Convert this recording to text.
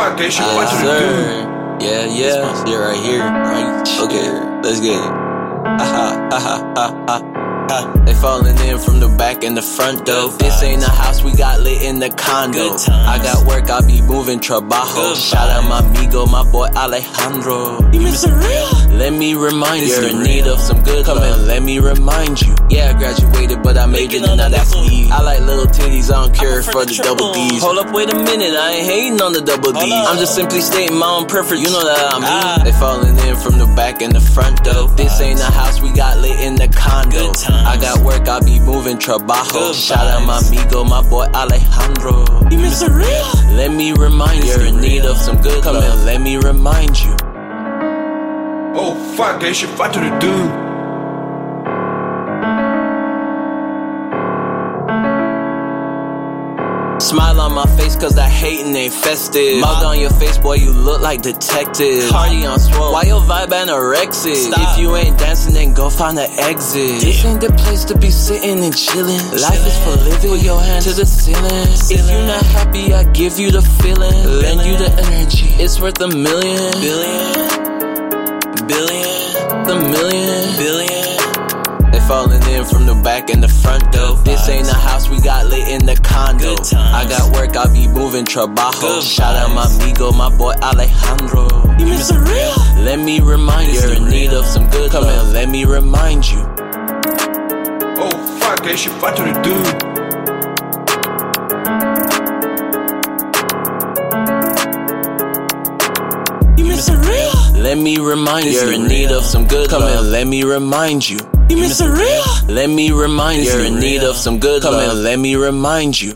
fuck that shit, what you do? sir. Yeah, yeah. Shit right here. Right. Okay, let's get it. Ha ha ha ha ha ha. They falling in from the back and the front though. This ain't a house, we got lit in the condo. I got work, I be moving trabajo. Shout out my amigo, my boy Alejandro. You miss it real? Let me remind you, you're in need of some good Come and let me remind you. Yeah, I graduated, but I made it, and now that's me. I like little titties, I don't care for the double D's. Hold up, wait a minute, I ain't hating on the double D's. I'm just simply stating my own preference. You know that I mean. Ah. They falling in from the back and the front though. This ain't a house, we got lit in the condo. Good times. I got work, I be moving trabajo. Shout out my amigo, my boy Alejandro. You miss it real? Let me remind you, you're in need of some good Come and let me remind you. Oh fuck they should fight to the do? Smile on my face cause that hating ain't festive. Mug on your face, boy, you look like detective. Party on swole, why your vibe anorexic? Stop. If you ain't dancing, then go find an exit. This ain't the place to be sitting and chilling. Life is for living, put your hands to the ceiling. If you're not happy, I give you the feeling. Lend you the energy, it's worth a million. Billion, billion, The million. billion. They falling in from the back and the front though. This ain't a house, we got lit in the condo. I got work, I be moving trabajo. Good Shout out my amigo, my boy Alejandro. You miss it real? Let me remind you, you're in need of some good Come and let me remind you. Oh fuck that shit, what you Let me remind you, Is you're in need of some good Come love? and let me remind you. You miss it real? Let me remind you, Is you're in need of some good Come love? and let me remind you.